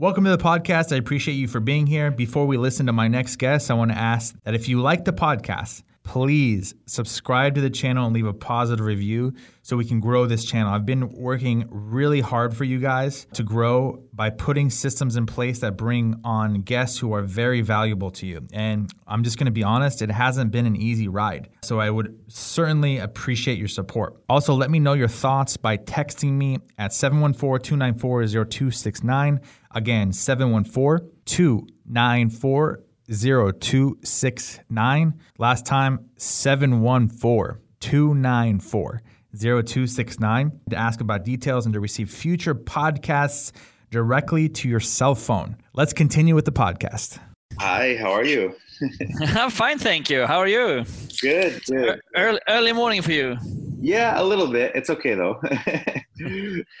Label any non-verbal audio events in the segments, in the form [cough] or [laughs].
Welcome to the podcast. I appreciate you for being here. Before we listen to my next guest, I want to ask that if you like the podcast, please subscribe to the channel and leave a positive review so we can grow this channel. I've been working really hard for you guys to grow by putting systems in place that bring on guests who are very valuable to you. And I'm just going to be honest, it hasn't been an easy ride. So I would certainly appreciate your support. Also, let me know your thoughts by texting me at 714 294 0269. Again, 714 294 0269. Last time, 714 294 0269 to ask about details and to receive future podcasts directly to your cell phone. Let's continue with the podcast. Hi, how are you? [laughs] I'm fine, thank you. How are you? Good, good. Early, early morning for you. Yeah, a little bit. It's okay though.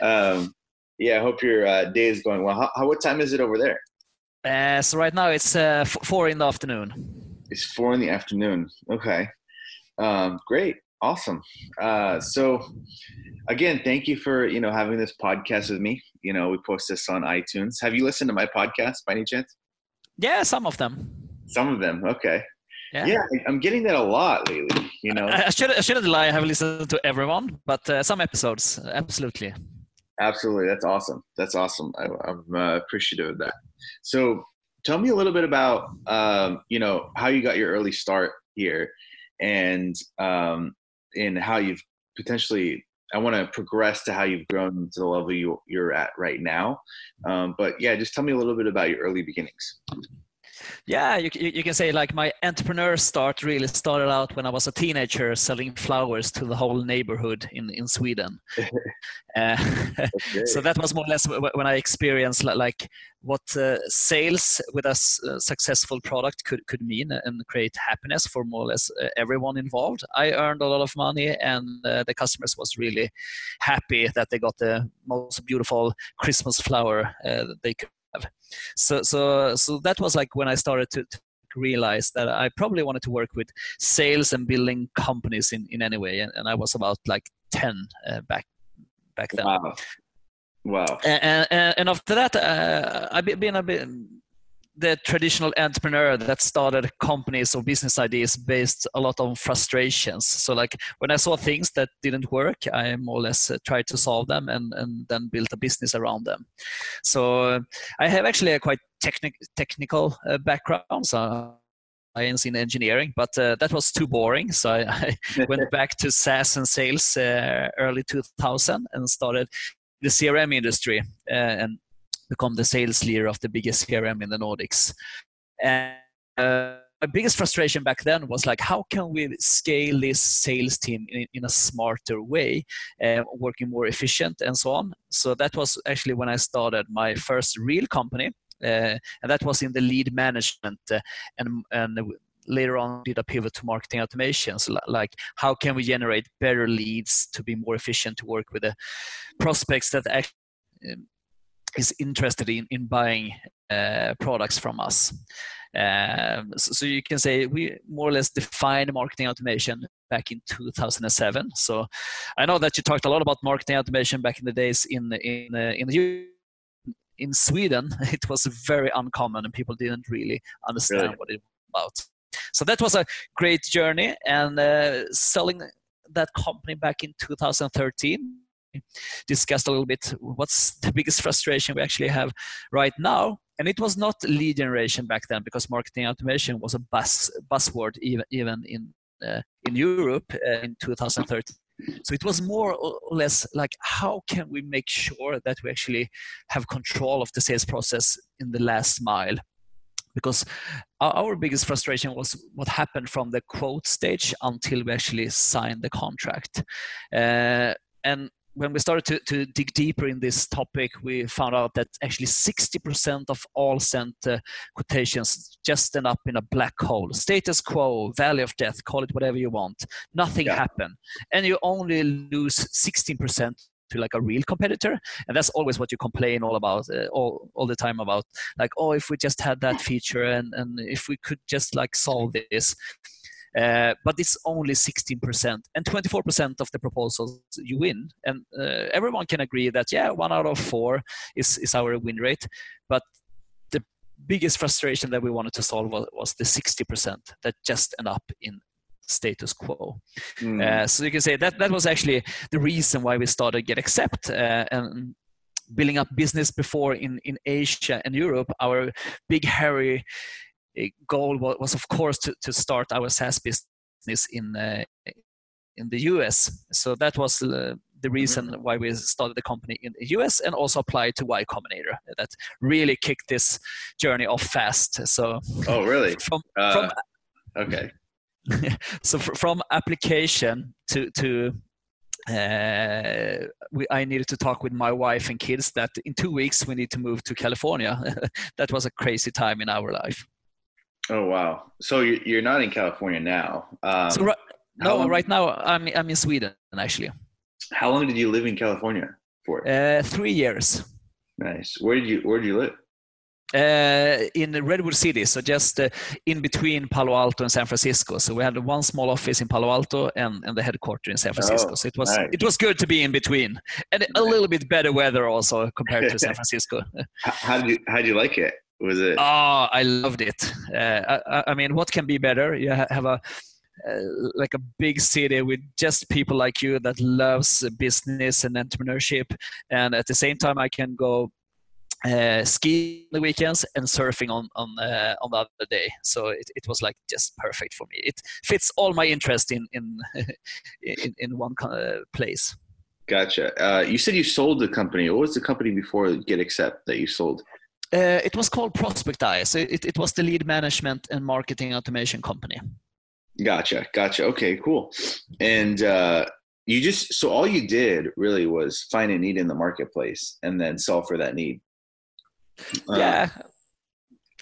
[laughs] um, yeah, I hope your uh, day is going well. How, how, what time is it over there? Uh, so right now it's uh, f- four in the afternoon. It's four in the afternoon. Okay, um, great, awesome. Uh, so again, thank you for you know having this podcast with me. You know, we post this on iTunes. Have you listened to my podcast by any chance? Yeah, some of them. Some of them. Okay. Yeah. yeah, I'm getting that a lot lately. You know, I, I should I shouldn't lie. I have listened to everyone, but uh, some episodes, absolutely. Absolutely, that's awesome. That's awesome. I, am uh, appreciative of that. So, tell me a little bit about um, you know how you got your early start here, and um, and how you've potentially. I want to progress to how you've grown to the level you, you're at right now. Um, but yeah, just tell me a little bit about your early beginnings. Yeah, you, you can say like my entrepreneur start really started out when I was a teenager selling flowers to the whole neighborhood in, in Sweden. [laughs] uh, [laughs] so that was more or less when I experienced like what uh, sales with a uh, successful product could, could mean and create happiness for more or less uh, everyone involved. I earned a lot of money and uh, the customers was really happy that they got the most beautiful Christmas flower uh, they could. So so so that was like when I started to, to realize that I probably wanted to work with sales and building companies in, in any way. And, and I was about like 10 uh, back back then. Wow. Wow. And, and, and after that, uh, I've been a bit the traditional entrepreneur that started companies or business ideas based a lot on frustrations. So like when I saw things that didn't work, I more or less uh, tried to solve them and, and then built a business around them. So I have actually a quite technic- technical uh, background. So I am in engineering, but uh, that was too boring. So I, [laughs] I went [laughs] back to SaaS and sales uh, early 2000 and started the CRM industry. Uh, and become the sales leader of the biggest CRM in the Nordics. And uh, my biggest frustration back then was like, how can we scale this sales team in, in a smarter way, uh, working more efficient and so on. So that was actually when I started my first real company, uh, and that was in the lead management uh, and and later on did a pivot to marketing automation so like how can we generate better leads to be more efficient to work with the prospects that actually um, is interested in, in buying uh, products from us. Um, so, so, you can say we more or less defined marketing automation back in 2007. So I know that you talked a lot about marketing automation back in the days in in uh, in the in Sweden. [laughs] It was very uncommon, and people didn't really understand really? what it was about. So that was a great journey, and uh, selling that company back in 2013 discussed a little bit what's the [laughs] biggest frustration we actually have right now. And it was not lead generation back then because marketing automation was a buzz buzzword even even in uh, in Europe uh, in 2013. So it was more or less like how can we make sure that we actually have control of the sales process in the last mile because our biggest frustration was what happened from the quote stage until we actually signed the contract. Uh, and when we started to, to dig deeper in this topic, we found out that actually 60% of all sent uh, quotations just end up in a black hole. Status quo, valley of death, call it whatever you want. Nothing yeah. happened. And you only lose 16% to like a real competitor. And that's always what you complain all about, uh, all, all the time about. Like, oh, if we just had that feature and, and if we could just like solve this Uh, but it's only 16%, and 24% of the proposals you win. And uh, everyone can agree that yeah, one out of four is is our win rate. But the biggest frustration that we wanted to solve was, was the 60% that just end up in status quo. Mm. Uh, so you can say that that was actually the reason why we started Get Accept uh, and building up business before in in Asia and Europe. Our big hairy goal was, was of course to, to start our SaaS business in uh, in the US. So that was uh, the reason mm-hmm. why we started the company in the US and also applied to Y Combinator. That really kicked this journey off fast. So oh really? [laughs] From, uh, from okay. [laughs] so from application to to uh, we, I needed to talk with my wife and kids that in two weeks we need to move to California. [laughs] that was a crazy time in our life. Oh wow! So you're not in California now. Um, so right, no, long, right now I'm I'm in Sweden actually. How long did you live in California for? Uh, three years. Nice. Where did you Where did you live? Uh, in Redwood City, so just uh, in between Palo Alto and San Francisco. So we had one small office in Palo Alto and, and the headquarters in San Francisco. Oh, so it was nice. it was good to be in between, and a little bit better weather also compared to San [laughs] Francisco. how did you How did you like it? Was it? Oh, I loved it. Uh, I, I, mean, what can be better? You have a uh, like a big city with just people like you that loves business and entrepreneurship and at the same time i can go uh, ski the weekends and surfing on on uh, on the other day. So it, it was like just perfect for me. It fits all my interest in in [laughs] in, in one place. Gotcha. Uh, you said you sold the company. What was the company before Get Accept that you sold? Uh, it was called Prospect So it, it was the lead management and marketing automation company. Gotcha. Gotcha. Okay, cool. And uh, you just, so all you did really was find a need in the marketplace and then solve for that need. Uh, yeah.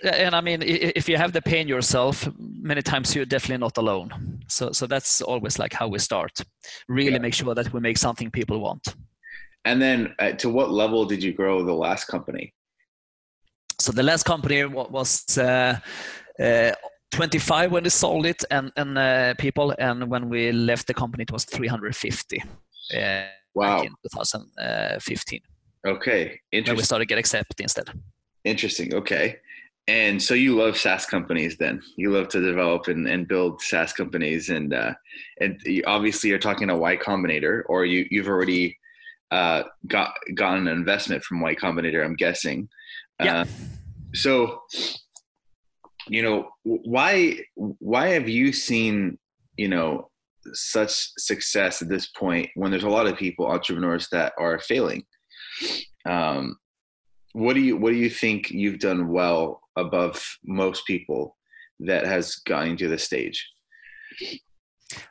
And I mean, if you have the pain yourself, many times you're definitely not alone. So, so that's always like how we start. Really yeah. make sure that we make something people want. And then, uh, to what level did you grow the last company? So the last company was uh, uh, 25 when they sold it, and and uh, people, and when we left the company, it was 350. Uh, wow. in 2015. Okay, interesting. When we started Get Accept instead. Interesting. Okay. And so you love SaaS companies then? You love to develop and, and build SaaS companies, and uh, and obviously you're talking to Y Combinator, or you you've already uh, got gotten an investment from Y Combinator. I'm guessing. Yeah. Uh, so, you know, why why have you seen you know such success at this point when there's a lot of people entrepreneurs that are failing? Um, what do you what do you think you've done well above most people that has gotten to the stage?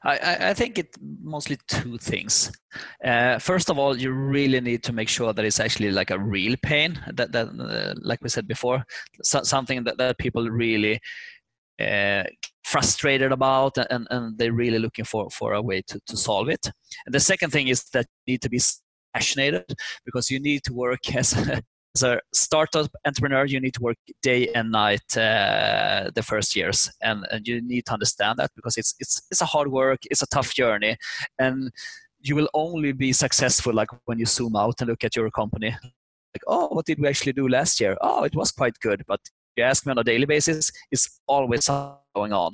I, I, think it mostly two things. Uh, first of all, you really need to make sure that it's actually like a real pain that, that uh, like we said before, so, something that, that people really uh, frustrated about and, and they're really looking for, for a way to, to solve it. And the second thing is that you need to be passionate because you need to work as [laughs] as a startup entrepreneur you need to work day and night uh, the first years and, and you need to understand that because it's it's it's a hard work it's a tough journey and you will only be successful like when you zoom out and look at your company like oh what did we actually do last year oh it was quite good but you ask me on a daily basis it's always going on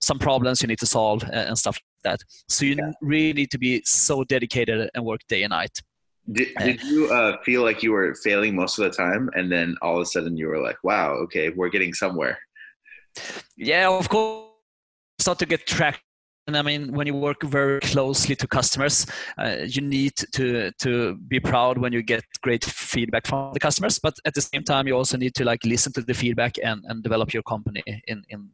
some problems you need to solve and stuff like that. So you yeah. really need to be so dedicated and work day and night. Did, did you uh, feel like you were failing most of the time, and then all of a sudden you were like, "Wow, okay, we're getting somewhere." Yeah, of course. Start to get traction. I mean, when you work very closely to customers, uh, you need to to be proud when you get great feedback from the customers. But at the same time, you also need to like listen to the feedback and, and develop your company in in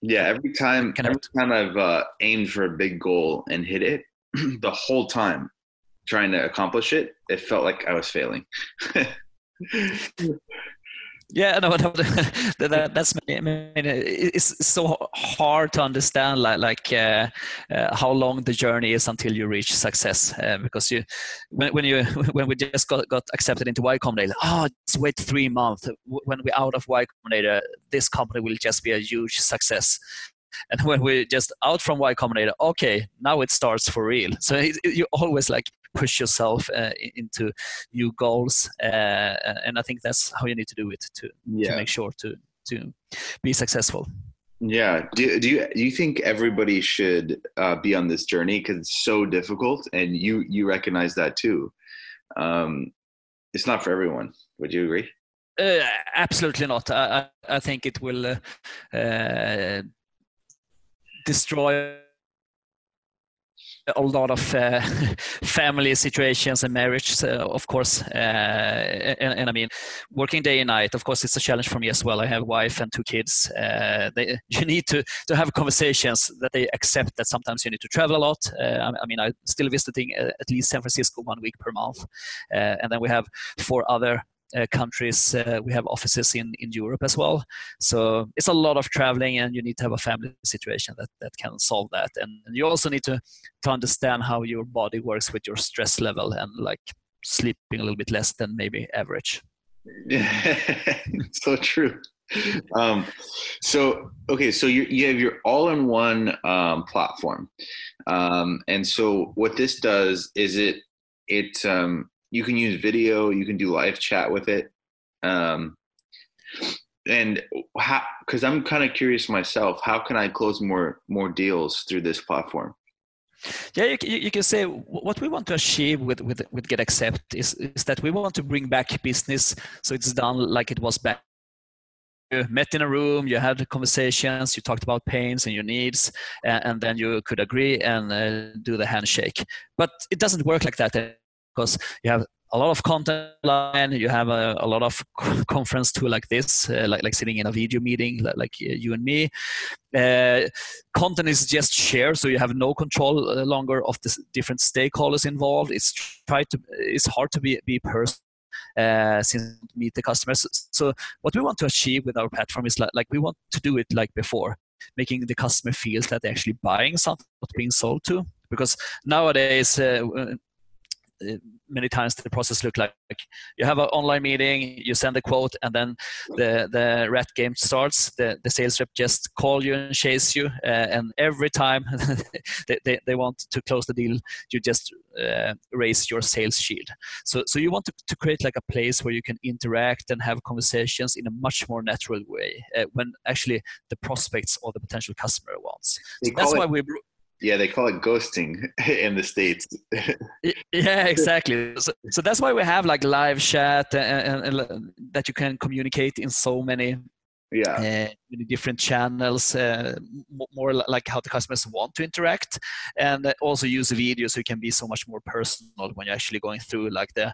yeah, every time every time I've uh, aimed for a big goal and hit it, [clears throat] the whole time trying to accomplish it, it felt like I was failing. [laughs] Yeah, no, [laughs] no that, that's I mean, it's so hard to understand like like uh, uh, how long the journey is until you reach success uh, because you when, when you [laughs] when we just got, got accepted into Y Combinator, oh, just wait three months. When we're out of Y Combinator, this company will just be a huge success. and when we're just out from y combinator okay now it starts for real so it, it, you always like push yourself uh, into new goals uh, and i think that's how you need to do it to, yeah. to make sure to to be successful yeah. Do, do you do you think everybody should uh, be on this journey because it's so difficult, and you you recognize that too? Um, it's not for everyone. Would you agree? Uh, absolutely not. I, I think it will uh, uh destroy a lot of uh, [laughs] family situations and marriage, uh, of course. Uh, and, and, I mean, working day and night, of course, it's a challenge for me as well. I have a wife and two kids. Uh, they, [laughs] you need to, to have conversations that they accept that sometimes you need to travel a lot. Uh, I, mean, I'm still visiting uh, at least San Francisco one week per month. and then we have four other countries. Uh, we have offices in, in Europe as well. So it's a lot of traveling, and you need to have a family situation that, that can solve that. And, and you also need to, to understand how your body works with your stress level and like sleeping a little bit less than maybe average. [laughs] so true. Um, so okay, so you you have your all-in-one um, platform, um, and so what this does is it it um, you can use video you can do live chat with it. Um, and how because i'm kind of curious myself how can i close more more deals through this platform? Yeah you, you can say what we want to achieve with with, with get accept is, is that we want to bring back business. So it's done like it was back. You met in a room, you had conversations, you talked about pains and your needs, and, and then you could agree and uh, do the handshake. But it doesn't work like that because you have a lot of content line you have a, a lot of conference tool like this uh, like, like sitting in a video meeting like, like you and me. Uh, content is just shared so you have no control uh, longer of the different stakeholders involved. It's try to it's hard to be be personal uh, since meet the customers. So what we want to achieve with our platform is like, like we want to do it like before making the customer feel that they're actually buying something not being sold to because nowadays uh, many times the process look like. You have an online meeting you send a quote and then the the rat game starts. The, the sales rep just call you and chase you uh, and every time [laughs] they, they, they, want to close the deal you just uh, raise your sales shield. So so you want to, to create like a place where you can interact and have conversations in a much more natural way uh, when actually the prospects or the potential customer wants. So that's it- why we yeah, they call it ghosting [laughs] in the states. yeah, exactly. So, so, that's why we have like live chat and, and, and that you can communicate in so many yeah uh, many different channels uh, more like how the customers want to interact and also use video so it can be so much more personal when you're actually going through like the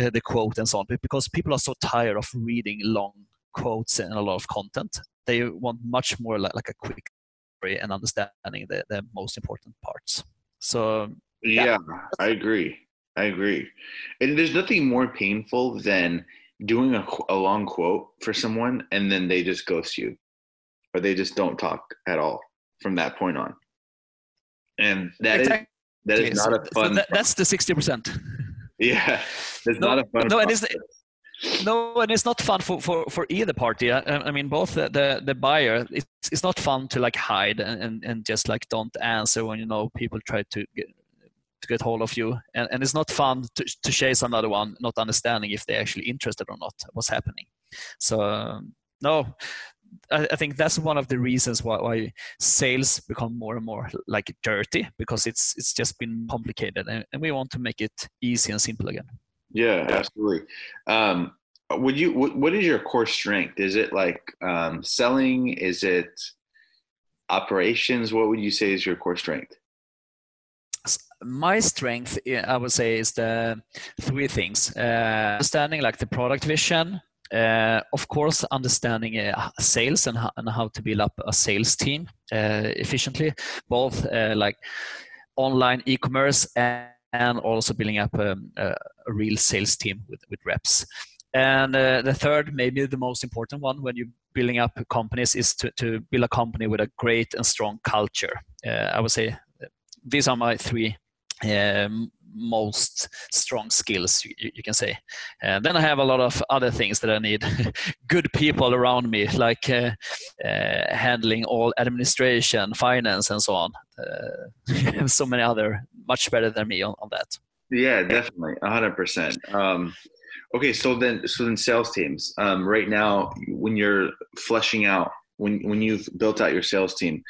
uh, the quote and so on because people are so tired of reading long quotes and a lot of content they want much more like, like a quick and understanding the, the most important parts. So yeah. yeah, I agree. I agree. And there's nothing more painful than doing a, a long quote for someone and then they just ghost you or they just don't talk at all from that point on. And that exactly. is that is not a fun. So that, that's the sixty percent. [laughs] Yeah, it's no, not a fun. No, it is no, and it's not fun for, for, for either party. I, I mean, both the, the, the, buyer, it's, it's not fun to like hide and, and, and just like don't answer when you know people try to get, to get hold of you. And, and it's not fun to, to chase another one, not understanding if they're actually interested or not, what's happening. So, um, no, I, I, think that's one of the reasons why, why sales become more and more like dirty because it's it's just been complicated and, and we want to make it easy and simple again. Yeah, absolutely. Um, would you? What, is your core strength? Is it like um, selling? Is it operations? What would you say is your core strength? My strength, I would say, is the three things: uh, understanding like the product vision, uh, of course, understanding uh, sales and how, and how, to build up a sales team uh, efficiently, both uh, like online e-commerce and and also building up a, a, a real sales team with, with reps. And uh, the third, maybe the most important one when you're building up companies, is to, to build a company with a great and strong culture. Uh, I would say these are my three um, most strong skills you, you, can say and then i have a lot of other things that i need [laughs] good people around me like uh, uh, handling all administration finance and so on uh, [laughs] so many other much better than me on, on that yeah definitely 100% um, okay so then so then sales teams um, right now when you're fleshing out when when you've built out your sales team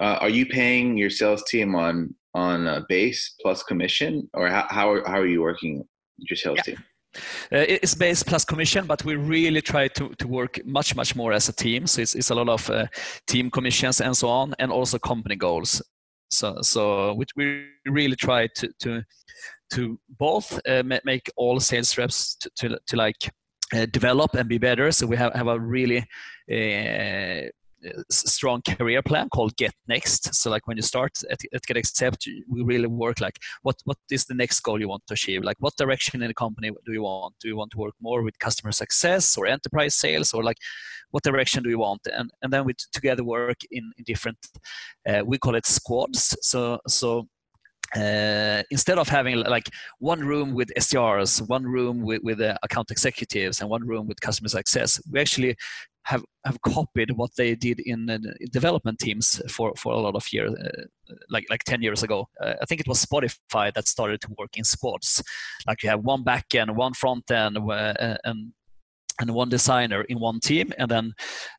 uh, are you paying your sales team on on a base plus commission, or how how are, how are you working your sales yeah. team? Uh, it's base plus commission, but we really try to, to work much, much more as a team. So it's, it's a lot of uh, team commissions and so on, and also company goals. So, so we, we really try to, to, to both uh, make all sales reps to, to, to like uh, develop and be better. So we have, have a really uh, strong career plan called Get Next. So like when you start at, at Get Accept, we really work like what what is the next goal you want to achieve? Like what direction in the company do you want? Do you want to work more with customer success or enterprise sales or like what direction do you want? And and then we together work in, in different uh, we call it squads. So so uh, instead of having like one room with SDRs, one room with, with uh, account executives, and one room with customer success, we actually have have copied what they did in uh, development teams for for a lot of years, uh, like like ten years ago. Uh, I think it was Spotify that started to work in squads. Like you have one back end, one front end, uh, and and one designer in one team, and then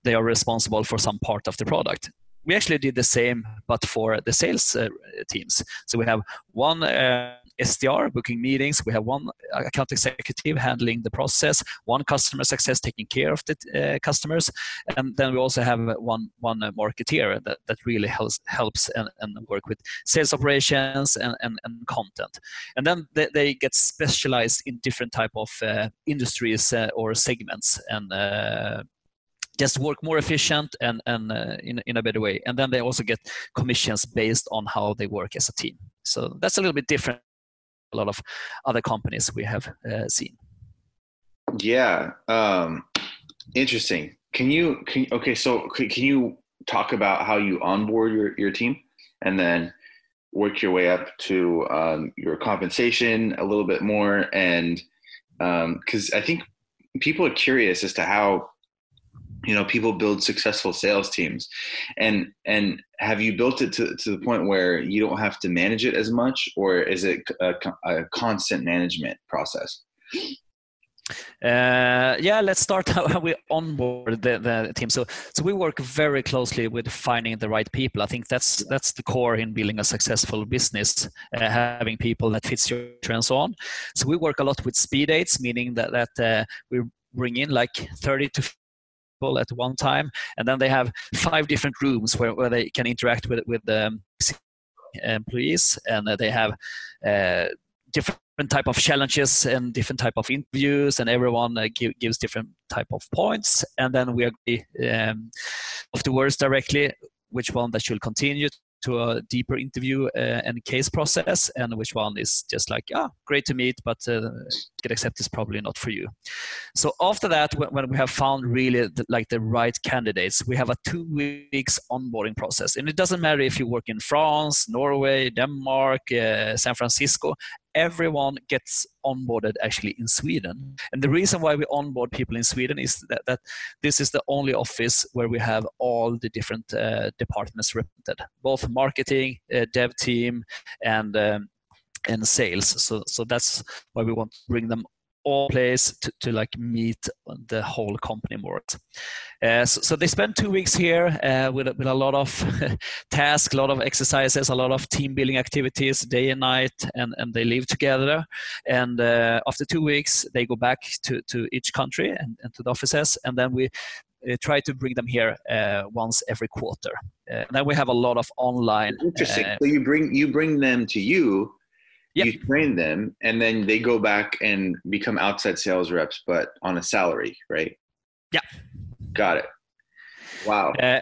they are responsible for some part of the product we actually did the same, but for the sales uh, teams. So we have one uh, SDR booking meetings. We have one account executive handling the process, one customer success taking care of the uh, customers, and then we also have one one marketeer that, that really helps helps and, and work with sales operations and, and, and content. And then they, they, get specialized in different type of uh, industries uh, or segments and uh, just work more efficient and, and uh, in, in a better way. And then they also get commissions based on how they work as a team. So that's a little bit different. A lot of other companies we have uh, seen. Yeah, um, interesting. Can you can okay? So can you talk about how you onboard your your team and then work your way up to um, your compensation a little bit more and because um, I think people are curious as to how you know people build successful sales teams and and have you built it to, to the point where you don't have to manage it as much or is it a, a constant management process uh, yeah, let's start [laughs] how we onboard the, the team. So, so we work very closely with finding the right people. I think that's that's the core in building a successful business, uh, having people that fits your and so on. So we work a lot with speed dates, meaning that that uh, we bring in like 30 to people at one time, and then they have five different rooms where, where they can interact with with the um, employees, and they have uh, different type of challenges and different type of interviews and everyone uh, give, gives different type of points. And then we agree um, afterwards directly which one that should continue to a deeper interview uh, and case process, and which one is just like, ah, great to meet, but uh, get accepted is probably not for you. So after that, when, we have found really the, like the right candidates, we have a two weeks onboarding process, and it doesn't matter if you work in France, Norway, Denmark, uh, San Francisco everyone gets onboarded actually in Sweden. And the reason why we onboard people in Sweden is that, that this is the only office where we have all the different uh, departments represented, both marketing, uh, dev team, and um, and sales. So so that's why we want to bring them all place to, to like meet the whole company more. Uh, so, so, they spend two weeks here uh, with, with a lot of [laughs] tasks, a lot of exercises, a lot of team building activities day and night, and, and they live together. And uh, after two weeks, they go back to, to each country and, and to the offices, and then we uh, try to bring them here uh, once every quarter. Uh, and then we have a lot of online. Interesting. so you bring you bring them to you Yep. You train them, and then they go back and become outside sales reps, but on a salary, right? Yeah. Got it. Wow. Uh,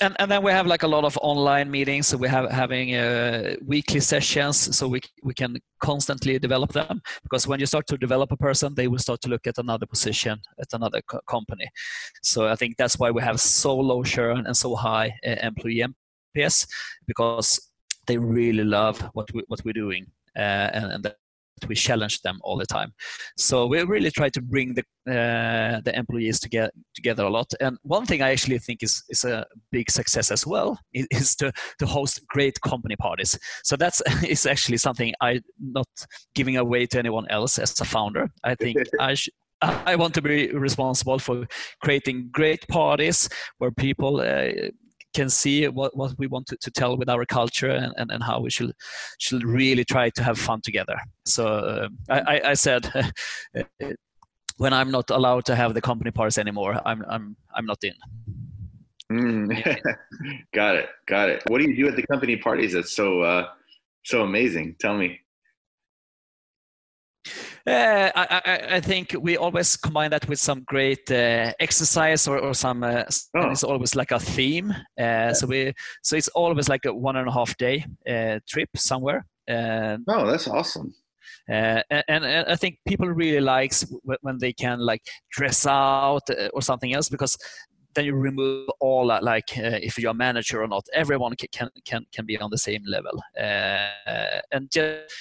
and, and then we have like a lot of online meetings. So we have having uh, weekly sessions so we, we can constantly develop them because when you start to develop a person, they will start to look at another position at another co- company. So I think that's why we have so low churn and so high uh, employee NPS because they really love what, we, what we're doing and, and that we challenge them all the time. So we really try to bring the uh, the employees together together a lot. And one thing I actually think is is a big success as well [laughs] is to to host great company parties. So that's [laughs] is actually something I not giving away to anyone else as a founder. I [laughs] think I should. I want to be responsible for creating great parties where people uh, can see what, what we want to, to tell with our culture and, and, and how we should should really try to have fun together. So uh, I, I said [laughs] when I'm not allowed to have the company parties anymore, I'm I'm I'm not in. Mm. [laughs] got it, got it. What do you do at the company parties? That's so uh, so amazing. Tell me. Uh, I, I, I, think we always combine that with some great uh, exercise or, or some. Uh, oh. It's always like a theme. Uh, yeah. So we so it's always like a one and a half day uh, trip somewhere. oh, that's awesome. Uh, and, and, I think people really likes when they can like dress out or something else because then you remove all that, like uh, if you're a manager or not everyone can can can be on the same level uh, and just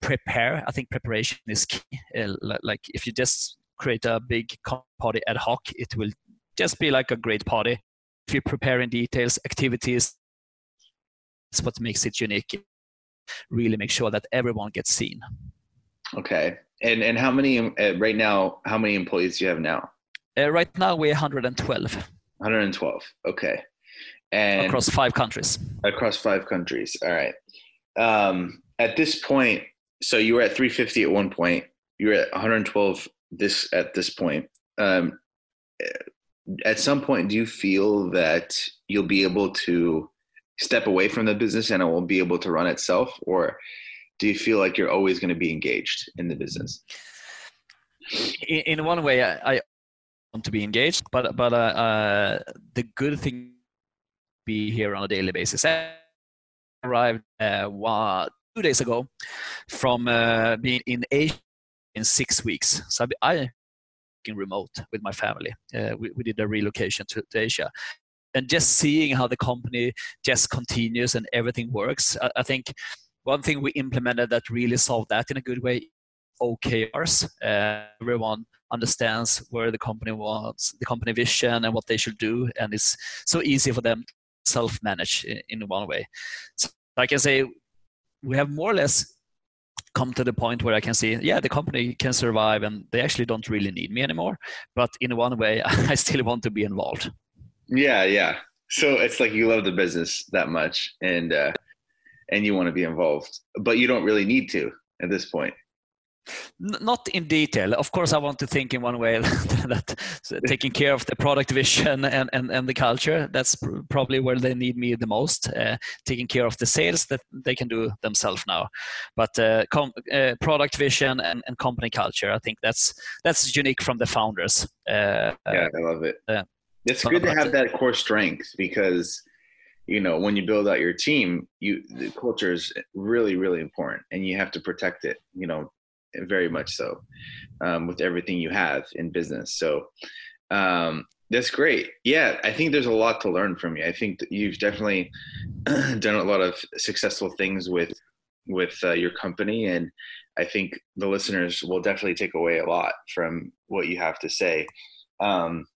prepare. I think preparation is key. Uh, like if you just create a big party ad hoc, it will just be like a great party. If you prepare in details, activities, it's what makes it unique. Really make sure that everyone gets seen. Okay. And and how many uh, right now? How many employees do you have now? Uh, right now we're 112. 112. Okay. And across five countries. Across five countries. All right. Um, at this point, so you were at 350 at one point. You were at 112 this at this point. Um, at some point, do you feel that you'll be able to step away from the business and it will be able to run itself, or do you feel like you're always going to be engaged in the business? In, in one way, I, I, want to be engaged, but but uh, uh, the good thing be here on a daily basis. I arrived uh, two days ago from uh, being in Asia in six weeks. So I, I remote with my family. Uh, we, we did a relocation to, to, Asia. And just seeing how the company just continues and everything works, I, I, think one thing we implemented that really solved that in a good way OKRs. Uh, everyone understands where the company wants, the company vision, and what they should do, and it's so easy for them to self-manage in, in one way. So I can say we have more or less come to the point where I can see, yeah, the company can survive and they actually don't really need me anymore. But in one way, [laughs] I still want to be involved. Yeah, yeah. So it's like you love the business that much and uh, and you want to be involved, but you don't really need to at this point not in detail. Of course, I want to think in one way [laughs] that, taking care of the product vision and, and, and the culture, that's pr- probably where they need me the most. Uh, taking care of the sales that they can do themselves now. But uh, com- uh, product vision and, and company culture, I think that's that's unique from the founders. Uh, yeah, I love it. it's good to have that core strength because you know when you build out your team you the culture is really really important and you have to protect it you know very much so um, with everything you have in business. So um, that's great. Yeah i think there's a lot to learn from you. I think you've definitely [clears throat] done a lot of successful things with with uh, your company and i think the listeners will definitely take away a lot from what you have to say. Um,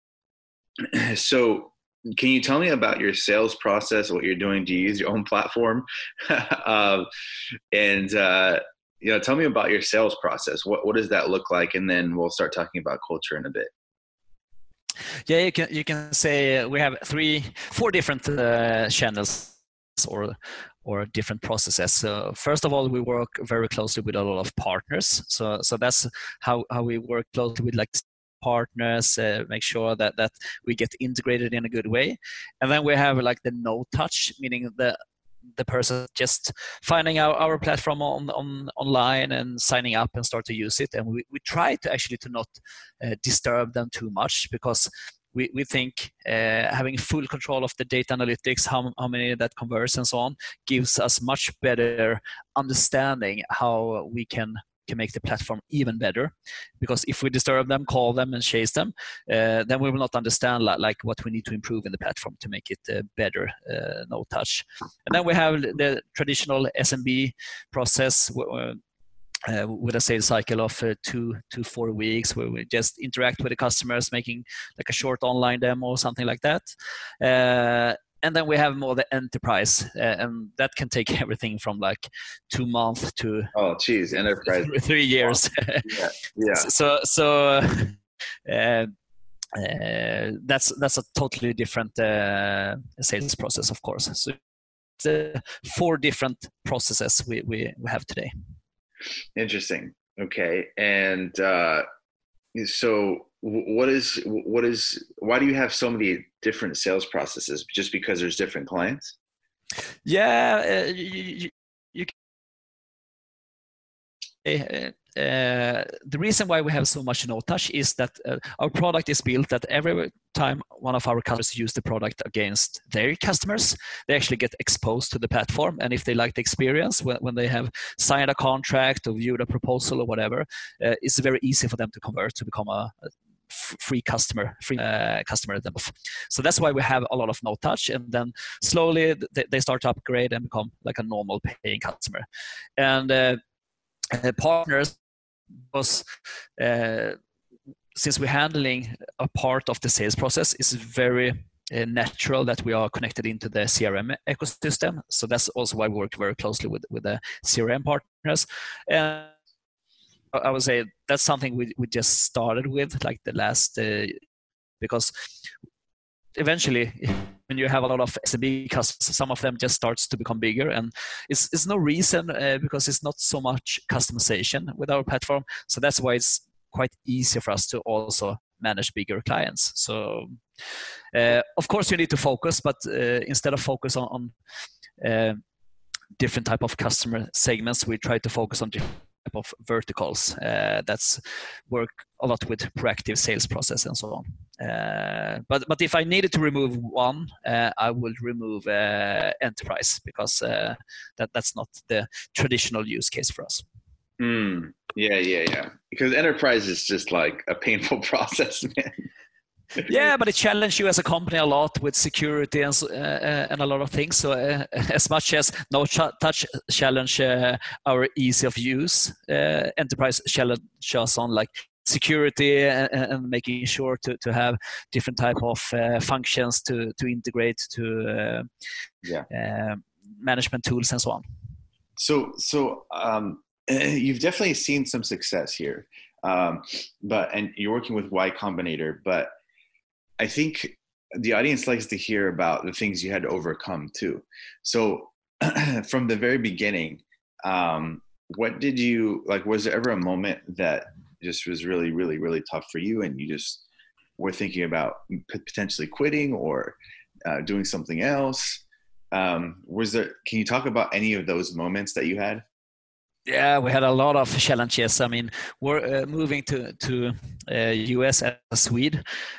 [clears throat] so can you tell me about your sales process what you're doing? Do you use your own platform? [laughs] Um, and uh, you know, tell me about your sales process. What what does that look like? And then we'll start talking about culture in a bit. Yeah, you can you can say we have three, four different uh, channels or or different processes. So first of all, we work very closely with a lot of partners. So so that's how how we work closely with like partners uh, make sure that that we get integrated in a good way and then we have like the no touch meaning the the person just finding our, our platform on, on online and signing up and start to use it. And we, we try to actually to not uh, disturb them too much because we, we think uh, having full control of the data analytics, how, how many that converts and so on, gives us much better understanding how we can can make the platform even better. Because if we disturb them, call them, and chase them, uh, then we will not understand like, what we need to improve in the platform to make it uh, better, uh, no touch. And then we have the traditional SMB process. Uh, with a sales cycle of uh, two to four weeks where we just interact with the customers making like a short online demo or something like that uh, and then we have more the enterprise uh, and that can take [laughs] everything from like two months to oh geez enterprise. three years. Yeah yeah. [laughs] So so uh, uh, that's that's a totally different uh, sales process of course. So four different processes we, we, we have today. Interesting. Okay and uh, so what is what is why do you have so many different sales processes just because there's different clients yeah uh, you, you, uh, uh, the reason why we have so much no touch is that uh, our product is built that every time one of our customers use the product against their customers they actually get exposed to the platform. And if they like the experience when, when they have signed a contract or viewed a proposal or whatever uh, it's very easy for them to convert to become a, a free customer free uh, customer so that's why we have a lot of no touch. And then slowly they, they start to upgrade and become like a normal paying customer. And uh, uh partners was uh, since we're handling a part of the sales process it's very uh, natural that we are connected into the CRM ecosystem. So that's also why we work very closely with with the CRM partners. And I would say that's something we we just started with like the last uh, because eventually when you have a lot of SMB customers, some of them just starts to become bigger, and it's, it's no reason uh, because it's not so much customization with our platform. So that's why it's quite easy for us to also manage bigger clients. So uh, of course you need to focus, but uh, instead of focus on, on uh, different type of customer segments, we try to focus on different of verticals. Uh, that's work a lot with proactive sales process and so on. Uh, but but if I needed to remove one, uh, I would remove uh, enterprise because uh, that that's not the traditional use case for us. Mm, yeah, yeah, yeah. Because enterprise is just like a painful [laughs] process, man yeah, but it challenged you as a company a lot with security and uh, uh, and a lot of things. So uh, [laughs] as much as no ch- touch challenge uh, our ease of use, uh, enterprise challenge us on like security and, and, making sure to, to have different type of uh, functions to to integrate to yeah. management tools and so on. So so um, [clears throat] you've definitely seen some success here. Um, but and you're working with Y Combinator, but I think the audience likes to hear about the things you had to overcome too. So [clears throat] from the very beginning, um, what did you like? Was there ever a moment that just was really, really, really tough for you, and you just were thinking about potentially quitting or uh, doing something else? Um, was there? Can you talk about any of those moments that you had? Yeah, we had a lot of challenges. I mean, we're uh, moving to to uh, US as a Swede.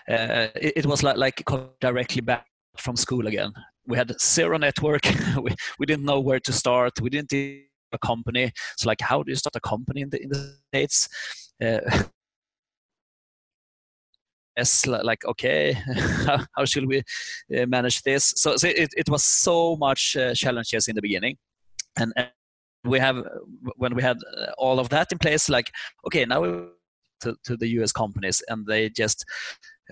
Uh, it, it, was like like directly back from school again. We had zero network. [laughs] we we didn't know where to start. We didn't a company. So like, how do you start a company in the in the states? Uh, yes, like okay, [laughs] how, how should we uh, manage this? So, so it, it was so much uh, challenges in the beginning, and, and we have when we had uh, all of that in place like okay now we to, to the us companies and they just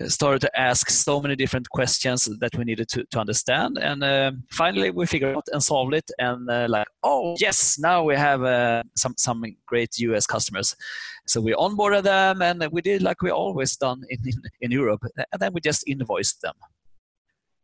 uh, started to ask so many different questions that we needed to, to understand. And uh, finally we figured out and solved it and uh, like oh yes now we have uh, some some great us customers. So we onboarded them and we did like we always done in, in, in europe. And then we just invoiced them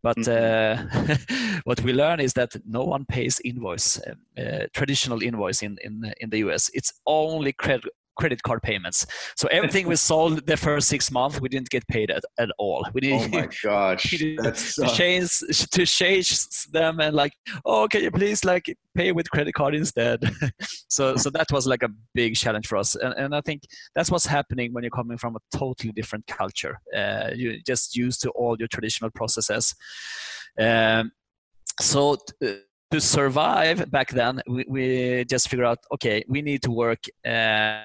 but mm-hmm. uh, [laughs] what we learn is that no one pays invoice, uh, uh traditional invoice in, in, in the US. It's only credit, credit card payments. So [laughs] everything we sold the first six months, we didn't get paid at, at all. We didn't. Oh my [laughs] gosh! That's to change to change them and like, oh, can you please like pay with credit card instead? [laughs] so so that was like a big challenge for us, and and I think that's what's happening when you're coming from a totally different culture. Uh, you're just used to all your traditional processes. Um, so. Uh, to survive back then, we, we just figured out, okay, we need to work uh,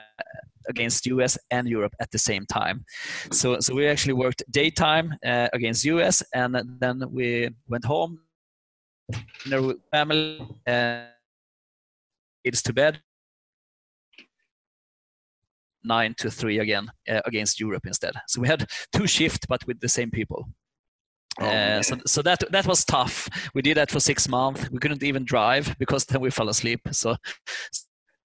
against US and Europe at the same time. So, so we actually worked daytime uh, against US, and then we went home, dinner with family, and kids to bed. Nine to three again uh, against Europe instead. So we had two shifts, but with the same people. Oh, Uh, so, so that that was tough. We did that for six months. We couldn't even drive because then we fell asleep. So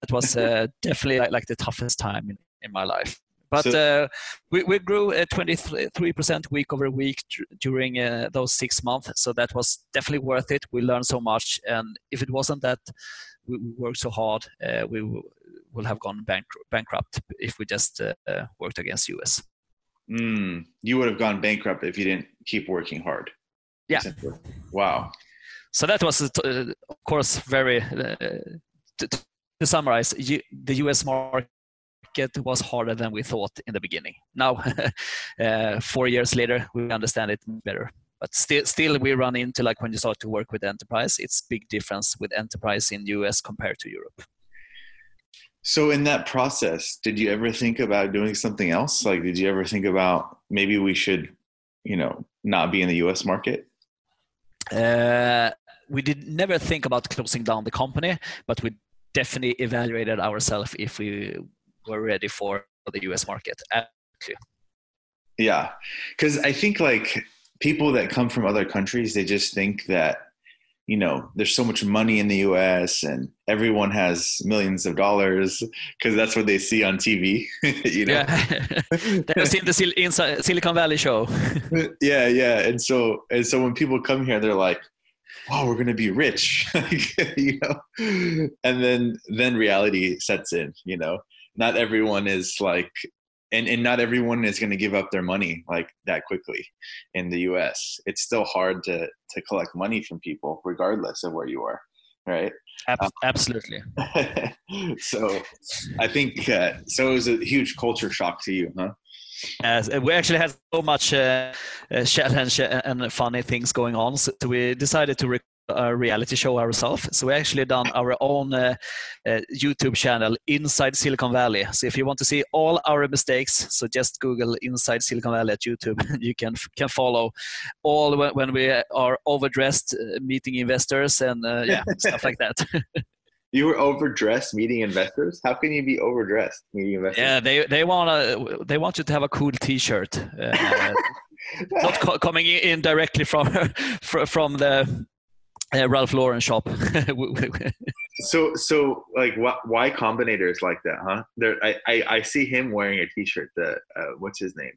that was uh, [laughs] definitely like, like the toughest time in, in my life. But So- uh, we, we grew uh, 23% week over week dur- during uh, those six months. So that was definitely worth it. We learned so much. And if it wasn't that we, we worked so hard, uh, we w- would have gone bankrupt, bankrupt if we just uh, uh, worked against US. Mm, you would have gone bankrupt if you didn't keep working hard. Yeah. Wow. So that was, uh, of course, very. Uh, to, to summarize, you, the U.S. market was harder than we thought in the beginning. Now, [laughs] uh, four years later, we understand it better. But still, still, we run into like when you start to work with enterprise, it's big difference with enterprise in U.S. compared to Europe. So in that process, did you ever think about doing something else? Like, did you ever think about maybe we should, you know, not be in the U.S. market? Uh, we did never think about closing down the company, but we definitely evaluated ourselves if we were ready for the U.S. market. Actually. Yeah, because I think like people that come from other countries, they just think that you know there's so much money in the U.S. and everyone has millions of dollars because that's what they see on TV. [laughs] you know. Yeah, [laughs] they've seen the Sil- inside Silicon Valley show. [laughs] yeah, yeah. And so and so when people come here, they're like, "Wow, we're gonna be rich," you know. And then then reality sets in. You know, not everyone is like, and and not everyone is gonna give up their money like that quickly. In the U.S., it's still hard to to collect money from people, regardless of where you are, right? Ab- absolutely. [laughs] so, I think uh, so. It was a huge culture shock to you, huh? As we actually had so much uh, uh, challenge and funny things going on, so we decided to record a reality show ourselves. So we actually done our own uh, uh, YouTube channel, Inside Silicon Valley. So if you want to see all our mistakes, so just Google Inside Silicon Valley at YouTube. [laughs] you can can follow all when, when we are overdressed uh, meeting investors and uh, yeah [laughs] stuff like that. [laughs] You were overdressed meeting investors. How can you be overdressed meeting investors? yeah, they they want to they want you to have a cool T-shirt. Uh, not co- coming in directly from from the uh, Ralph Lauren shop. [laughs] So, so like, why, Y Combinator's like that, huh? There, I, I, I see him wearing a T-shirt. That, uh, what's his name?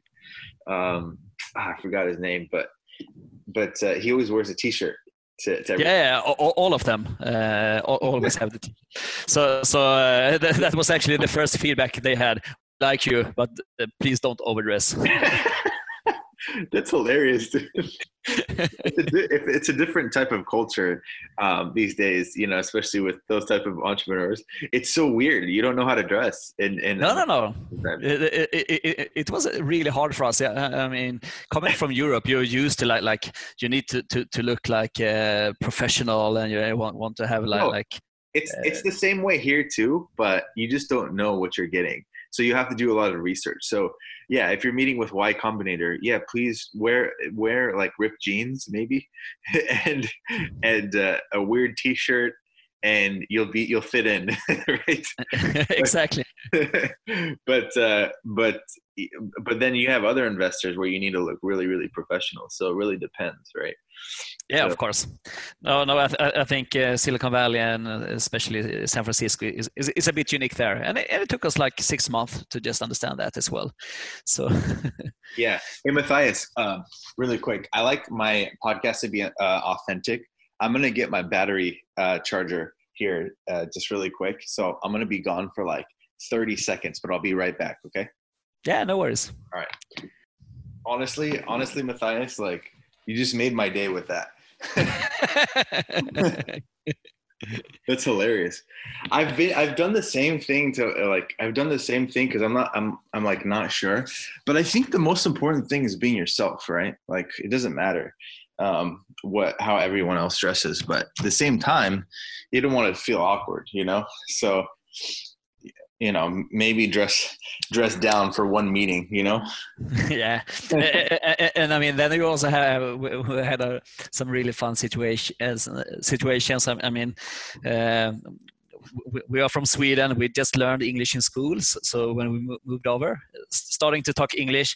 Um, ah, I forgot his name, but, but uh, he always wears a T-shirt. To, to yeah, all, all of them uh, always have the. T- so so uh, that, that was actually the first feedback they had. Like you, but uh, please don't overdress. [laughs] [laughs] That's hilarious. Dude. [laughs] it's, a, if it's a different type of culture um, these days, you know, especially with those type of entrepreneurs. It's so weird. You don't know how to dress. And, and No, no, no. It, it, it, it, was really hard for us. Yeah, I mean, coming from Europe, you're used to like like you need to to, to look like uh, professional, and you want want to have like No. like It's it's the same way here too, but you just don't know what you're getting. So you have to do a lot of research. So yeah, if you're meeting with Y Combinator, yeah, please wear wear like ripped jeans maybe, [laughs] and and uh, a weird T-shirt, and you'll be you'll fit in, [laughs] right? [laughs] exactly. [laughs] but uh, but but then you have other investors where you need to look really really professional. So it really depends, right? Yeah, So- of course. No, no. I, th- I think uh, Silicon Valley and uh, especially San Francisco is, is, is a bit unique there, and it, and it took us like six months to just understand that as well. So Yeah. Hey, Matthias, um, really quick. I like my podcast to be uh, authentic. I'm to get my battery uh, charger here uh, just really quick. So I'm to be gone for like 30 seconds, but I'll be right back. Okay. yeah, no worries. All right. Honestly, honestly, Matthias, like you just made my day with that. [laughs] [laughs] That's hilarious. I've been I've done the same thing to like I've done the same thing because I'm not I'm I'm like not sure, but I think the most important thing is being yourself, right? Like it doesn't matter. Um, what how everyone else dresses, but at the same time, you don't want to feel awkward, you know. So, you know, maybe dress dress down for one meeting, you know. [laughs] yeah, and, and, I mean, then you also have we had a, some really fun situations. Situations. I mean. Uh, we are from Sweden. We just learned English in schools. So when we moved over, starting to talk English,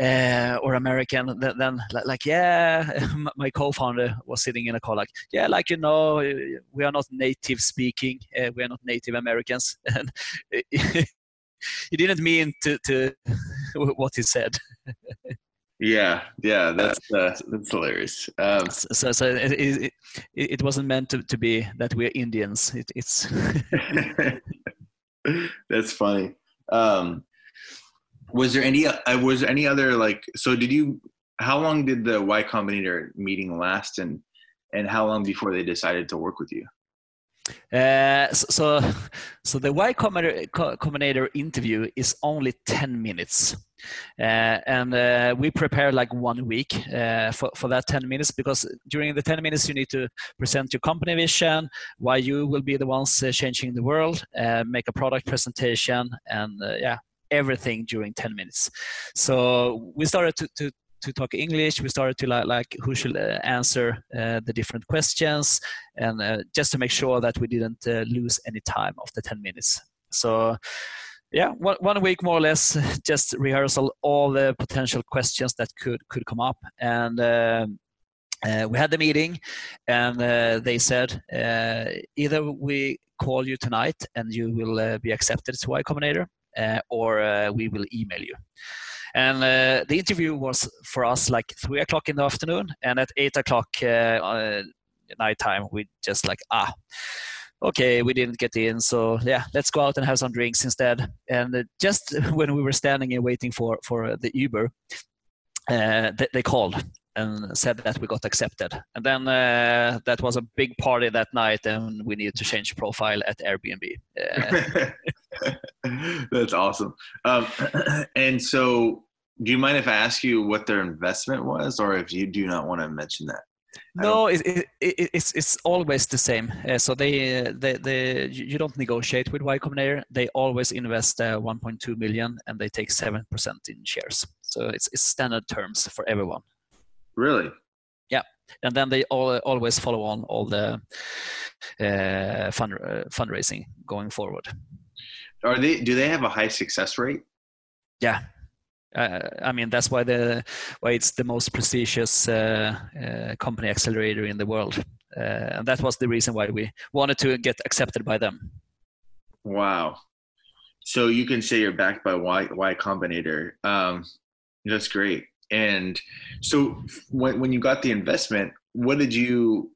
uh, or American, then, then, like yeah, [laughs] my co-founder was sitting in a car, like yeah, like you know, we are not native speaking, uh, we are not native Americans, [laughs] and [laughs] he didn't mean to to what he said. yeah, yeah, that's uh, that's hilarious. Um, so, so it, it, it, wasn't meant to, to be that we're Indians. It, it's that's funny. Um, was there any uh, was there any other like so did you how long did the y combinator meeting last and and how long before they decided to work with you? Uh, so [laughs] so the y combinator, combinator interview is only 10 minutes. Uh, and uh, we prepare like one week uh, for, for that 10 minutes because during the 10 minutes you need to present your company vision why you will be the ones uh, changing the world uh, make a product presentation and yeah everything during 10 minutes. So we started to, to, to talk English. We started to like, like who should uh, answer uh, the different questions, and uh, just to make sure that we didn't uh, lose any time of the 10 minutes. So, yeah, one, one week more or less, [laughs] just rehearsal all the potential questions that could could come up, and um, uh, we had the meeting, and uh, they said either we call you tonight and you will be accepted to Y Combinator, or uh, we will email you. And uh, the interview was for us like three o'clock in the afternoon, and at eight o'clock night time, we just like ah okay, we didn't get in, so yeah, let's go out and have some drinks instead. And just [laughs] when we were standing and waiting for for the Uber, uh, they, they, called and said that we got accepted. And then uh, that was a big party that night, and we needed to change profile at Airbnb. Uh, [laughs] [laughs] That's awesome. Um, [clears throat] and so, do you mind if I ask you what their investment was, or if you do not want to mention that? No, it, it, it, it's it's always the same. Uh, so they, uh, they they you don't negotiate with Y Combinator. They always invest uh, 1.2 million, and they take seven percent in shares. So it's, it's standard terms for everyone. Really? Yeah, and then they all, always follow on all the uh, fund, uh, fundraising going forward. Are they? Do they have a high success rate? Yeah, uh, I mean that's why the why it's the most prestigious uh, uh, company accelerator in the world, uh, and that was the reason why we wanted to get accepted by them. Wow! So you can say you're backed by Y Y Combinator. Um, that's great. And so when when you got the investment, what did you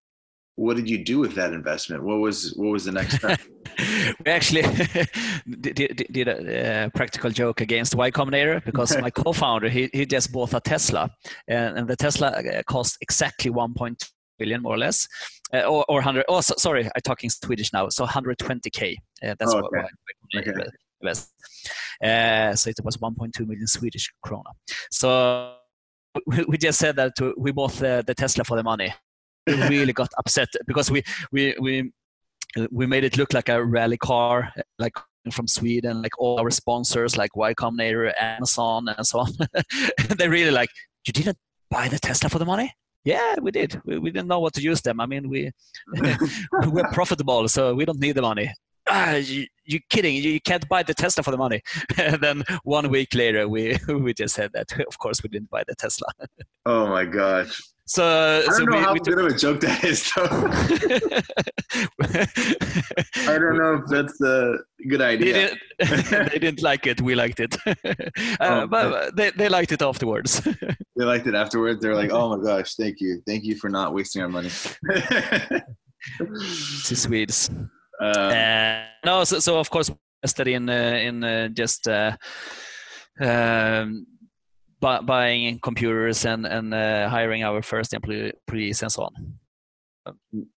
what did you do with that investment? What was what was the next step? [laughs] we actually [laughs] did, did, a, practical joke against Y Combinator because my [laughs] co-founder he, he just bought a Tesla and, and the Tesla uh, cost exactly 1.2 billion more or less uh, or, or 100 oh so, sorry i'm talking swedish now so 120k uh, that's oh, okay. what okay. invest. Uh, so it was 1.2 million swedish krona so we just said that we bought the, the Tesla for the money. We really got upset because we we we we made it look like a rally car, like from Sweden, like all our sponsors, like Y Combinator, Amazon, and so on. [laughs] they really like, you didn't buy the Tesla for the money? Yeah, we did. We, we didn't know what to use them. I mean, we [laughs] we're profitable, so we don't need the money ah, you, you're kidding. You, you can't buy the Tesla for the money. [laughs] and then one week later, we, we just said that, of course, we didn't buy the Tesla. oh my gosh. So, I don't so know we, how we good took... of a joke that is, though. [laughs] I don't know if that's a good idea. They didn't, [laughs] they didn't like it. We liked it. [laughs] Uh, oh, but they, they liked it afterwards. they liked it afterwards. They're like, oh my gosh, thank you. Thank you for not wasting our money. to Swedes. Um, uh, no, so, so, of course invested in uh, in uh, just um, bu- buying computers and and hiring our first employees and so on.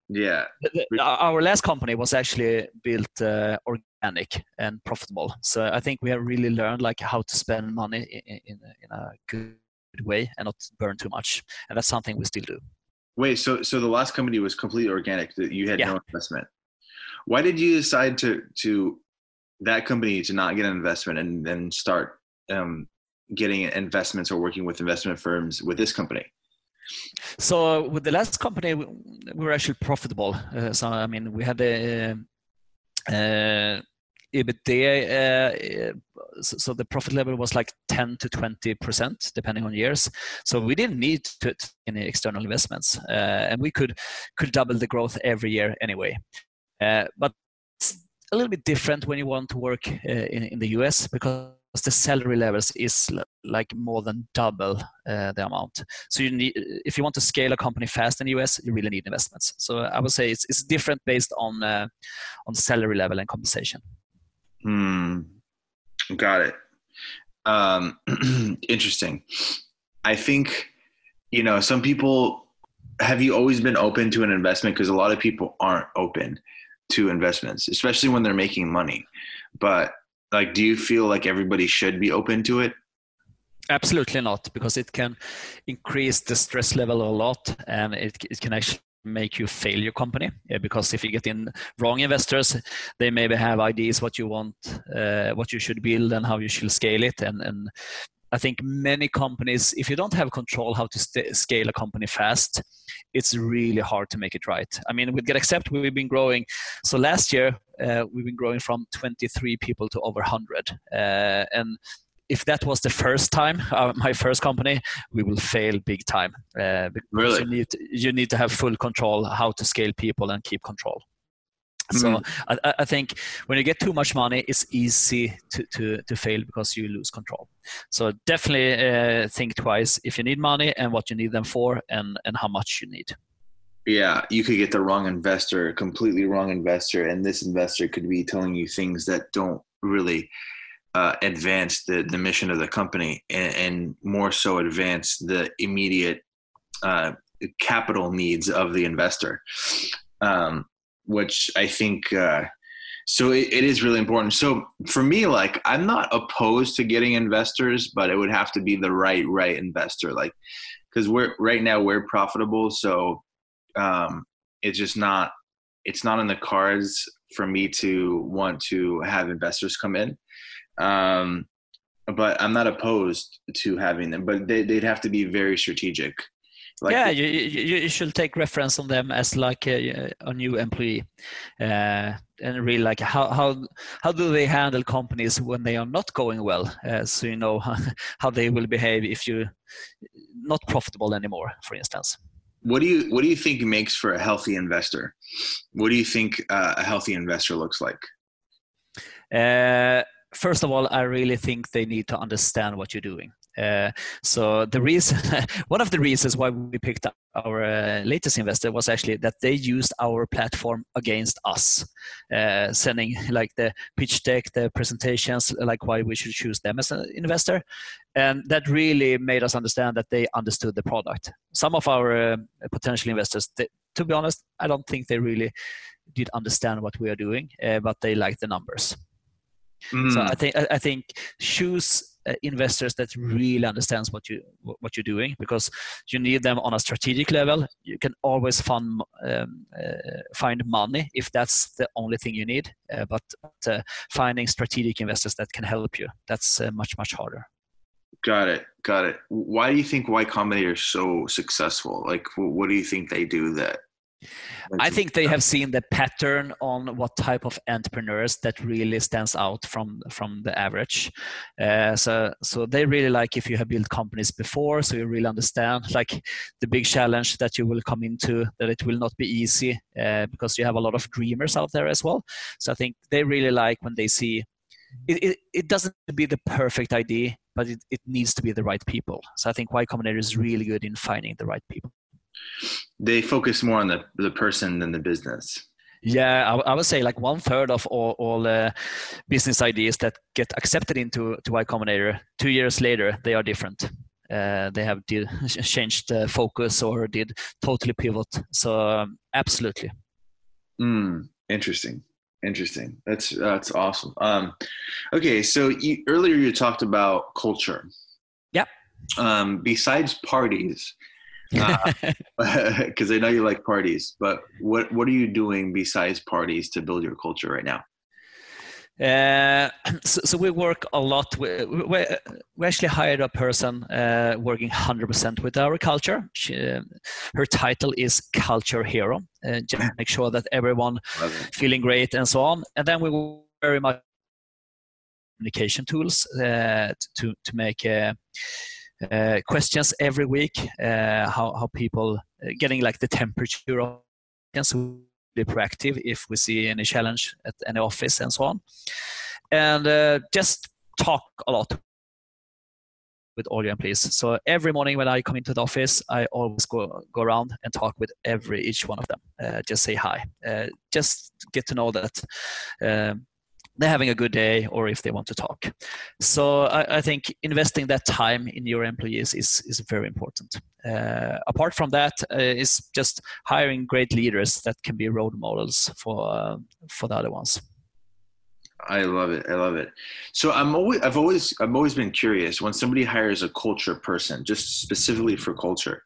Yeah. Our last company was actually built uh, organic and profitable. So I think we have really learned like how to spend money in, in, in a good way and not burn too much. And that's something we still do. Wait, so so the last company was completely organic. That you had Yeah. no investment. Why did you decide to to that company to not get an investment and then start um, getting investments or working with investment firms with this company? So with the last company, we we were actually profitable. Uh, so I mean, we had a uh, EBITDA. Uh, so, the profit level was like 10 to 20 percent, depending on years. So we didn't need to, any external investments, uh, and we could could double the growth every year anyway. Uh, but it's a little bit different when you want to work uh, in, in the US because the salary levels is like more than double uh, the amount. So you need, if you want to scale a company fast in the US, you really need investments. So I would say it's, it's different based on uh, on salary level and compensation. Hmm. Got it. Um, [clears throat] interesting. I think, you know, some people have you always been open to an investment because a lot of people aren't open to investments, especially when they're making money. But like, do you feel like everybody should be open to it? Absolutely not, because it can increase the stress level a lot, and it, it can actually make you fail your company. Yeah, because if you get in wrong investors, they maybe have ideas what you want, uh, what you should build, and how you should scale it. And and I think many companies, if you don't have control how to st- scale a company fast, it's really hard to make it right. I mean, with GetAccept, we've been growing. So last year, uh, we've been growing from 23 people to over 100, uh, and if that was the first time, uh, my first company, we will fail big time. Uh, because Really? you need you need to have full control how to scale people and keep control. So I, I- I think when you get too much money, it's easy to, to, to fail because you lose control. So definitely uh, think twice if you need money and what you need them for and, and how much you need. Yeah, you could get the wrong investor, completely wrong investor, and this investor could be telling you things that don't really uh, advance the, the mission of the company and, and more so advance the immediate uh, capital needs of the investor, um, which I think. Uh, so it, it is really important. So for me, like I'm not opposed to getting investors, but it would have to be the right right investor. Like because we're right now we're profitable, so um, it's just not it's not in the cards for me to want to have investors come in um, but i'm not opposed to having them but they, they'd have to be very strategic like yeah, you, you, you should take reference on them as like a, a new employee, uh, and really like how how how do they handle companies when they are not going well? Uh, so you know [laughs] how they will behave if you're not profitable anymore, for instance. What do you what do you think makes for a healthy investor what do you think uh, a healthy investor looks like Uh, first of all, I really think they need to understand what you're doing. Uh, so the reason, [laughs] one of the reasons why we picked up our uh, latest investor was actually that they used our platform against us, uh, sending like the pitch deck, the presentations, like why we should choose them as an investor, and that really made us understand that they understood the product. Some of our uh, potential investors, they, to be honest, I don't think they really did understand what we are doing, uh, but they liked the numbers. So Mm, I think I I think choose uh, investors that really understands what you what you're doing because you need them on a strategic level. You can always fund um, uh, find money if that's the only thing you need, uh, but uh, finding strategic investors that can help you that's uh, much much harder. got it got it why do you think y combinator is so successful like what do you think they do that I think they have seen the pattern on what type of entrepreneurs that really stands out from from the average. Uh, so so they really like if you have built companies before, so you really understand like the big challenge that you will come into, that it will not be easy uh, because you have a lot of dreamers out there as well. So I think they really like when they see. It, it, it doesn't be the perfect idea, but it, it needs to be the right people. So I think Y Combinator is really good in finding the right people. They focus more on the, the person than the business Yeah, I, I would say like one third of all, all uh, business ideas that get accepted into to Y Combinator, two years later, they are different. Uh, they have did, changed uh, focus or did totally pivot. So um, absolutely. Mm, interesting. Interesting. That's that's awesome. Um, okay, so you, earlier you talked about culture. Yeah. um, besides parties, because uh, [laughs] [laughs] I know you like parties, but what what are you doing besides parties to build your culture right now? Uh, [clears throat] so, so, we work a lot. We, we, we actually hired a person uh, working 100% with our culture. She, uh, her title is Culture Hero. Uh, just [laughs] make sure that everyone feeling great and so on. And then we very much communication tools uh, to to make uh, uh, questions every week. uh, how how people getting like the temperature of so be proactive if we see any challenge at any office and so on, and just talk a lot with all your employees. So every morning when I come into the office, I always go go around and talk with every each one of them. Uh, just say hi. Uh, just get to know that um, they're having a good day or if they want to talk. So I, I think investing that time in your employees is, is very important. Uh, apart from that, uh, is just hiring great leaders that can be role models for uh, for the other ones. I love it. I love it. So I'm always, I've always, I've always been curious when somebody hires a culture person, just specifically for culture.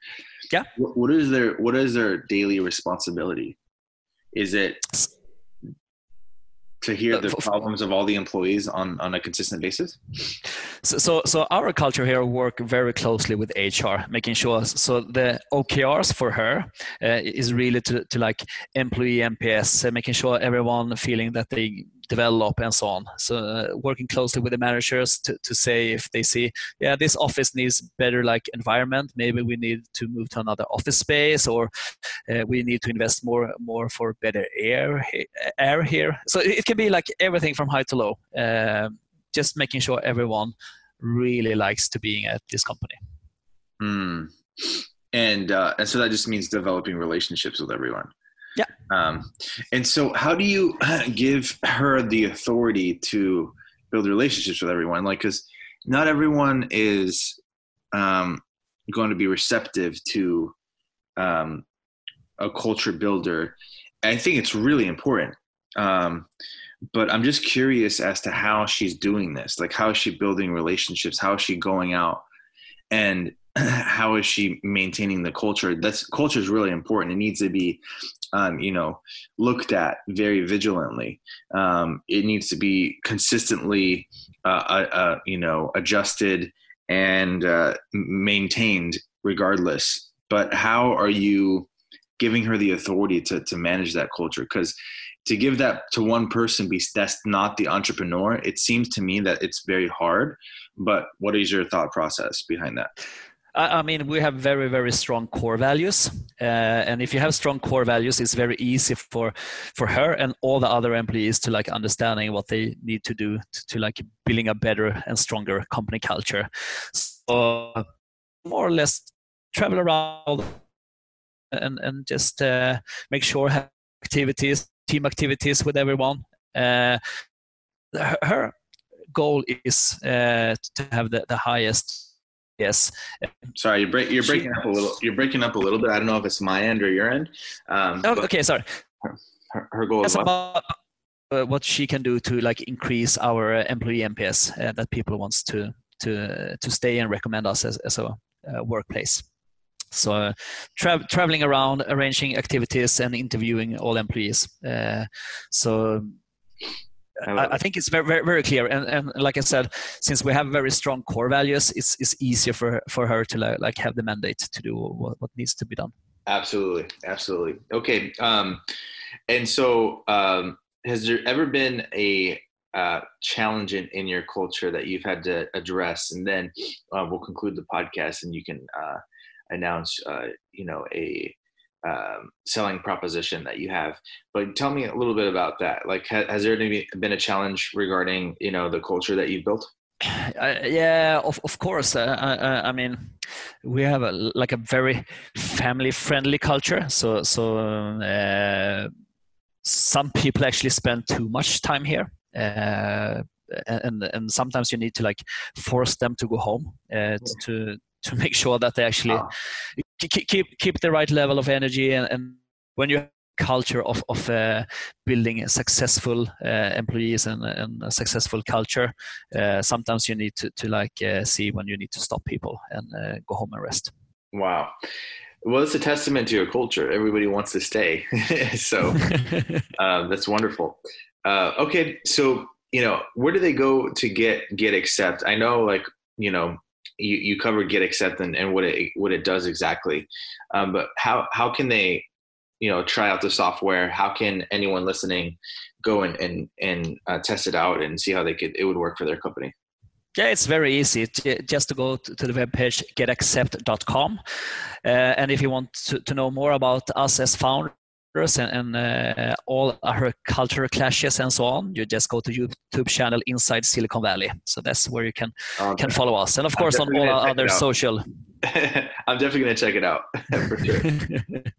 Yeah. what, what is their, what is their daily responsibility? Is it to hear the problems of all the employees on, on a consistent basis? So, so, so our Culture Hero work very closely with HR, making sure. So the OKRs for her uh, is really to, to like employee NPS, uh, making sure everyone feeling that they develop and so on. So uh, working closely with the managers to, to say if they see, yeah, this office needs better like environment. Maybe we need to move to another office space, or uh, we need to invest more more for better air air here. So it can be like everything from high to low. Uh, just making sure everyone really likes to being at this company. Mm. And uh, and so that just means developing relationships with everyone. Yeah. Um, and so, how do you give her the authority to build relationships with everyone? Like, because not everyone is um, going to be receptive to um, a culture builder. I think it's really important. Um, but I'm just curious as to how she's doing this. Like, how is she building relationships? How is she going out and [clears throat] how is she maintaining the culture? That's culture is really important. It needs to be um, you know, looked at very vigilantly. Um, it needs to be consistently, uh, uh, uh you know, adjusted and uh, maintained regardless. But how are you giving her the authority to to manage that culture? Because to give that to one person, be that's not the entrepreneur. It seems to me that it's very hard. But what is your thought process behind that? I mean, we have very, very strong core values, uh, and if you have strong core values, it's very easy for for her and all the other employees to like understanding what they need to do to, to like building a better and stronger company culture. So more or less travel around and and just uh, make sure have activities, team activities with everyone. Uh, her goal is uh, to have the, the highest Yes. Sorry, you're, break, you're breaking up a little. You're breaking up a little bit. I don't know if it's my end or your end. Um, oh, okay. Sorry. Her, her goal is about uh, what she can do to like increase our uh, employee NPS uh, that people wants to to to stay and recommend us as, as a uh, workplace. So uh, tra- traveling around, arranging activities, and interviewing all employees. Uh, so I, I, think it's very, very, very clear. And, and like I said, since we have very strong core values, it's, it's easier for, for her to like, like have the mandate to do what, what needs to be done. Absolutely. Absolutely. Okay. Um, and so, um, has there ever been a uh, challenge in, in your culture that you've had to address? And then uh, we'll conclude the podcast and you can uh, announce, uh, you know, a, um, selling proposition that you have. But tell me a little bit about that. Like, ha- has there been a challenge regarding you know the culture that you've built? Uh, yeah, of of course. Uh, I, uh, I, mean, we have a, like a very family friendly culture. So so uh, some people actually spend too much time here. Uh, and and sometimes you need to like force them to go home uh, to to make sure that they actually ah. Keep keep the right level of energy and, and when you have culture of of uh, building successful uh, employees and, and, a successful culture. Uh, sometimes you need to to like uh, see when you need to stop people and uh, go home and rest. Wow. Well, it's a testament to your culture. Everybody wants to stay, [laughs] so [laughs] um, that's wonderful. okay, so you know, where do they go to get GetAccept? I know, like you know, you, you covered GetAccept and, and what it what it does exactly, um, but how how can they you know try out the software how can anyone listening go and and, and uh, test it out and see how they could it would work for their company yeah, it's very easy. Just to go to the webpage getaccept.com. Uh, and if you want to, to know more about us as founders and, and uh, all our cultural clashes and so on, you just go to YouTube channel Inside Silicon Valley. So that's where you can can follow us. And of course, on all our other social. [laughs] I'm definitely going to check it out [laughs] for sure. [laughs]